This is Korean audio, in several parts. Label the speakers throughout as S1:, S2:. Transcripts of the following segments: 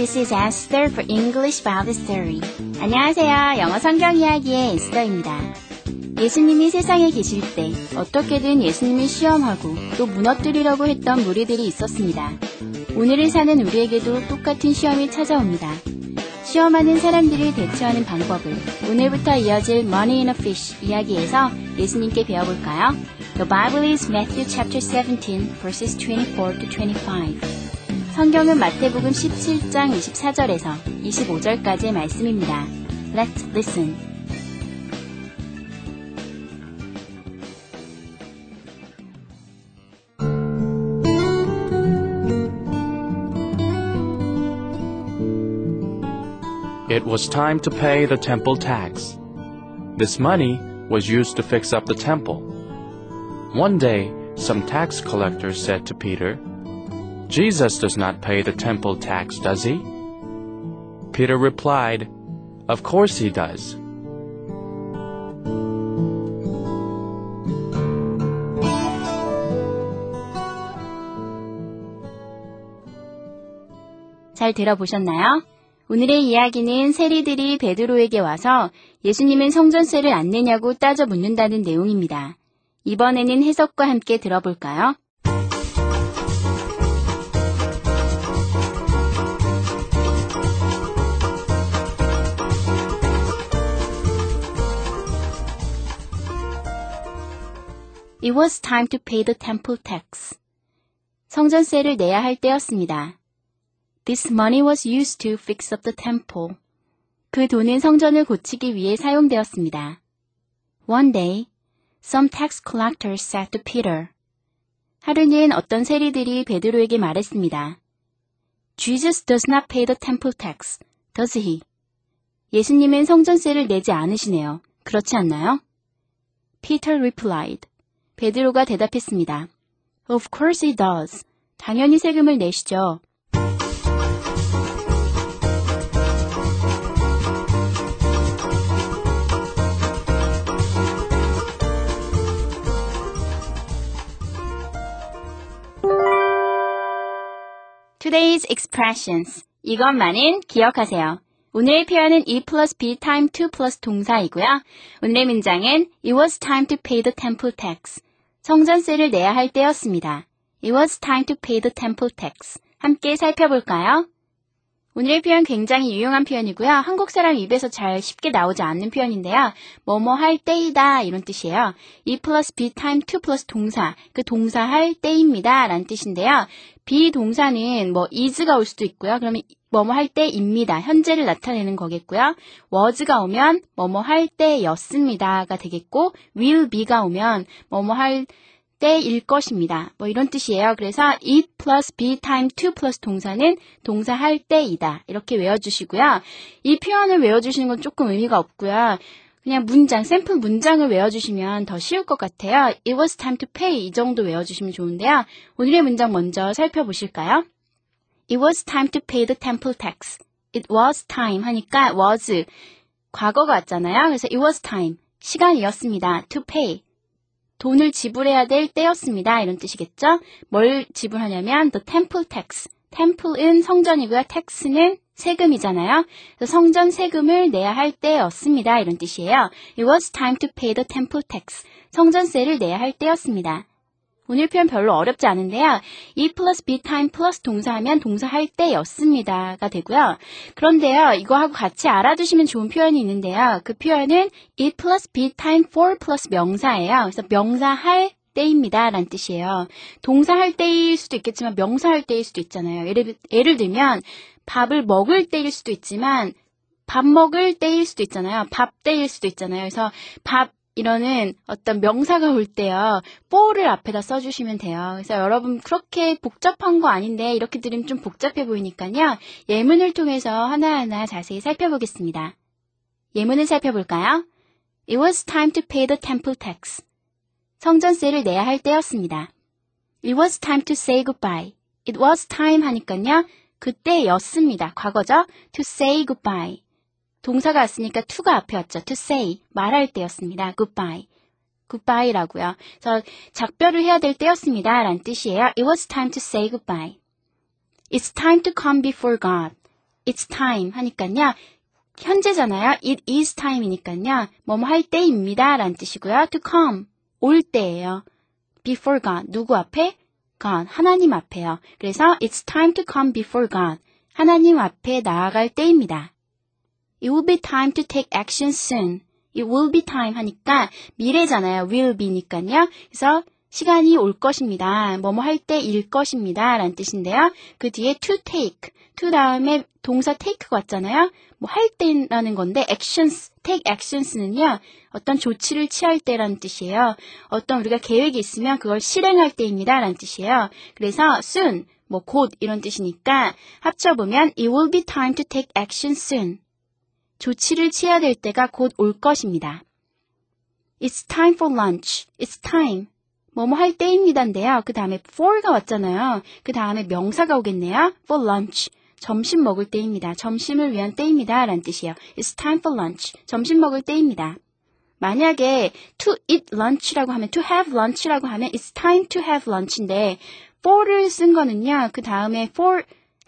S1: This is Esther for English Bible Story. 안녕하세요. 영어 성경 이야기의 에스더입니다. 예수님이 세상에 계실 때 어떻게든 예수님을 시험하고 또 무너뜨리려고 했던 무리들이 있었습니다. 오늘을 사는 우리에게도 똑같은 시험이 찾아옵니다. 시험하는 사람들을 대처하는 방법을 오늘부터 이어질 Money in a Fish 이야기에서 예수님께 배워볼까요? The Bible is Matthew chapter 17 verses 24 to 25. 성경은 마태복음 17장 24절에서 25절까지의 말씀입니다. Let's listen.
S2: It was time to pay the temple tax. This money was used to fix up the temple. One day, some tax collectors said to Peter, Jesus does not pay the temple tax, does he? Peter replied, Of course he does.
S1: 잘 들어보셨나요? 오늘의 이야기는 세리들이 베드로에게 와서 예수님은 성전세를 안 내냐고 따져 묻는다는 내용입니다. 이번에는 해석과 함께 들어볼까요? It was time to pay the temple tax. 성전세를 내야 할 때였습니다. This money was used to fix up the temple. 그 돈은 성전을 고치기 위해 사용되었습니다. One day, some tax collectors said to Peter. 하루는 어떤 세리들이 베드로에게 말했습니다. Jesus does not pay the temple tax, does he? 예수님은 성전세를 내지 않으시네요. 그렇지 않나요? Peter replied. 베드로가 대답했습니다. Of course he does. 당연히 세금을 내시죠. Today's expressions. 이것만은 기억하세요. 오늘의 표현은 E plus B time 2 plus 동사이고요. 오늘의 문장은 It was time to pay the temple tax. 성전세를 내야 할 때였습니다. It was time to pay the temple tax. 함께 살펴볼까요? 오늘의 표현 굉장히 유용한 표현이고요. 한국 사람 입에서 잘 쉽게 나오지 않는 표현인데요. 뭐뭐 할 때이다 이런 뜻이에요. E plus B time 2 plus 동사, 그 동사 할 때입니다 라는 뜻인데요. 비동사는 뭐 is가 올 수도 있고요. 그러면 뭐뭐 할 때입니다. 현재를 나타내는 거겠고요. was가 오면 뭐뭐 할 때였습니다가 되겠고 will be가 오면 뭐뭐 할 때일 것입니다. 뭐 이런 뜻이에요. 그래서 it plus be time to plus 동사는 동사 할 때이다. 이렇게 외워주시고요. 이 표현을 외워주시는 건 조금 의미가 없고요. 그냥 문장, 샘플 문장을 외워주시면 더 쉬울 것 같아요. It was time to pay 이 정도 외워주시면 좋은데요. 오늘의 문장 먼저 살펴보실까요? It was time to pay the temple tax. It was time 하니까 was 과거가 왔잖아요. 그래서 it was time 시간이었습니다. to pay 돈을 지불해야 될 때였습니다. 이런 뜻이겠죠? 뭘 지불하냐면 the temple tax. temple은 성전이고요. tax는 세금이잖아요. 성전 세금을 내야 할 때였습니다. 이런 뜻이에요. It was time to pay the temple tax. 성전세를 내야 할 때였습니다. 오늘 표현 별로 어렵지 않은데요. E 플러스 be time 플러스 동사하면 동사 할 때였습니다가 되고요. 그런데요, 이거하고 같이 알아두시면 좋은 표현이 있는데요. 그 표현은 E 플러스 be time for 플러스 명사예요. 그래서 명사 할 때입니다. 라는 뜻이에요. 동사 할 때일 수도 있겠지만 명사 할 때일 수도 있잖아요. 예를, 예를 들면 밥을 먹을 때일 수도 있지만 밥 먹을 때일 수도 있잖아요. 밥 때일 수도 있잖아요. 그래서 밥 이러는 어떤 명사가 올 때요. for를 앞에다 써주시면 돼요. 그래서 여러분 그렇게 복잡한 거 아닌데 이렇게 들으면 좀 복잡해 보이니까요. 예문을 통해서 하나하나 자세히 살펴보겠습니다. 예문을 살펴볼까요? It was time to pay the temple tax. 성전세를 내야 할 때였습니다. It was time to say goodbye. It was time 하니까요. 그때였습니다. 과거죠? To say goodbye. 동사가 왔으니까 to가 앞에 왔죠. To say. 말할 때였습니다. goodbye. goodbye라고요. 그래서 작별을 해야 될 때였습니다. 라는 뜻이에요. It was time to say goodbye. It's time to come before God. It's time 하니까요. 현재잖아요. It is time이니까요. 뭐뭐 할 때입니다. 라는 뜻이고요. To come. 올 때예요. Before God. 누구 앞에? God. 하나님 앞에요. 그래서 it's time to come before God. 하나님 앞에 나아갈 때입니다. It will be time to take action soon. It will be time 하니까 미래잖아요. will be니까요. 그래서 시간이 올 것입니다. 뭐뭐 할 때 일 것입니다. 라는 뜻인데요. 그 뒤에 to take, to 다음에 동사 take가 왔잖아요. 뭐 할 때라는 건데 actions, take actions는요. 어떤 조치를 취할 때라는 뜻이에요. 어떤 우리가 계획이 있으면 그걸 실행할 때입니다. 라는 뜻이에요. 그래서 soon, 뭐 곧 이런 뜻이니까 합쳐보면 it will be time to take action soon. 조치를 취해야 될 때가 곧 올 것입니다. It's time for lunch. It's time. 뭐뭐 할 때입니다인데요. 그 다음에 for가 왔잖아요. 그 다음에 명사가 오겠네요. for lunch. 점심 먹을 때입니다. 점심을 위한 때입니다. 라는 뜻이에요. It's time for lunch. 점심 먹을 때입니다. 만약에 to eat lunch라고 하면 to have lunch라고 하면 it's time to have lunch인데 for를 쓴 거는요. 그 다음에 for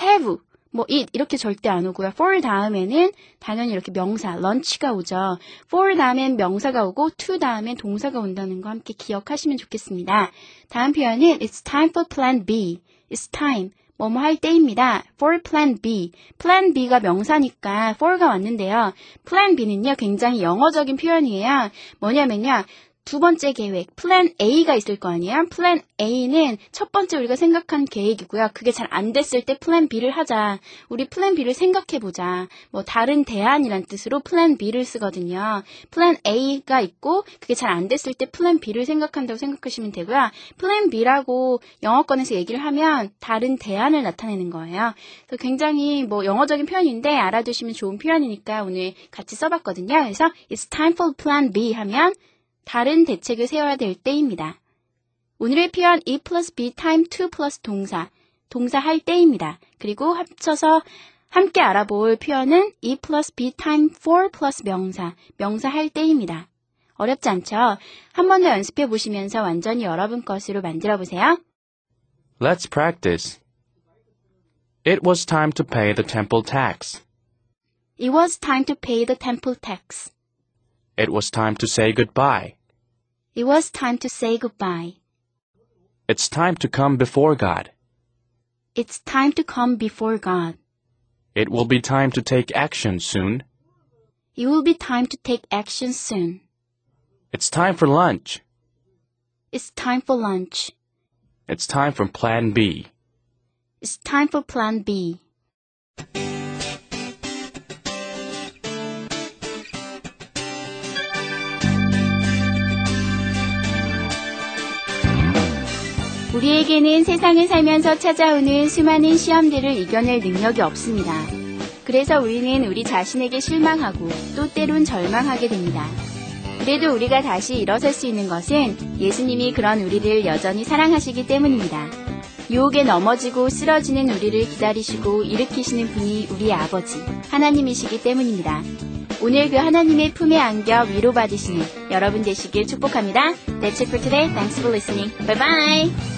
S1: have 뭐 eat 이렇게 절대 안 오고요. for 다음에는 당연히 이렇게 명사 lunch가 오죠. for 다음엔 명사가 오고 to 다음엔 동사가 온다는 거 함께 기억하시면 좋겠습니다. 다음 표현은 it's time for plan B. it's time 뭐뭐 할 때입니다. for plan B. plan B가 명사니까 for가 왔는데요. plan B는요, 굉장히 영어적인 표현이에요. 뭐냐면요, 두 번째 계획, 플랜 A가 있을 거 아니에요? 플랜 A는 첫 번째 우리가 생각한 계획이고요. 그게 잘 안 됐을 때 플랜 B를 하자. 우리 플랜 B를 생각해보자. 뭐 다른 대안이란 뜻으로 플랜 B를 쓰거든요. 플랜 A가 있고 그게 잘 안 됐을 때 플랜 B를 생각한다고 생각하시면 되고요. 플랜 B라고 영어권에서 얘기를 하면 다른 대안을 나타내는 거예요. 그래서 굉장히 뭐 영어적인 표현인데 알아두시면 좋은 표현이니까 오늘 같이 써봤거든요. 그래서 it's time for plan B 하면 다른 대책을 세워야 될 때입니다. 오늘의 표현 E plus B time to plus 동사, 동사 할 때입니다. 그리고 합쳐서 함께 알아볼 표현은 E plus B time for plus 명사, 명사 할 때입니다. 어렵지 않죠? 한 번 더 연습해 보시면서 완전히 여러분 것으로 만들어 보세요.
S2: Let's practice. It was time to pay the temple tax.
S1: It was time to pay the temple tax.
S2: It was time to say goodbye.
S1: It was time to say goodbye.
S2: It's time to come before God.
S1: It's time to come before God.
S2: It will be time to take action soon.
S1: It will be time to take action soon.
S2: It's time for lunch.
S1: It's time for lunch.
S2: It's time for plan B.
S1: It's time for plan B. 우리에게는 세상을 살면서 찾아오는 수많은 시험들을 이겨낼 능력이 없습니다. 그래서 우리는 우리 자신에게 실망하고 또 때론 절망하게 됩니다. 그래도 우리가 다시 일어설 수 있는 것은 예수님이 그런 우리를 여전히 사랑하시기 때문입니다. 유혹에 넘어지고 쓰러지는 우리를 기다리시고 일으키시는 분이 우리의 아버지, 하나님이시기 때문입니다. 오늘 그 하나님의 품에 안겨 위로받으시는 여러분 되시길 축복합니다. That's it for today. Thanks for listening. Bye bye!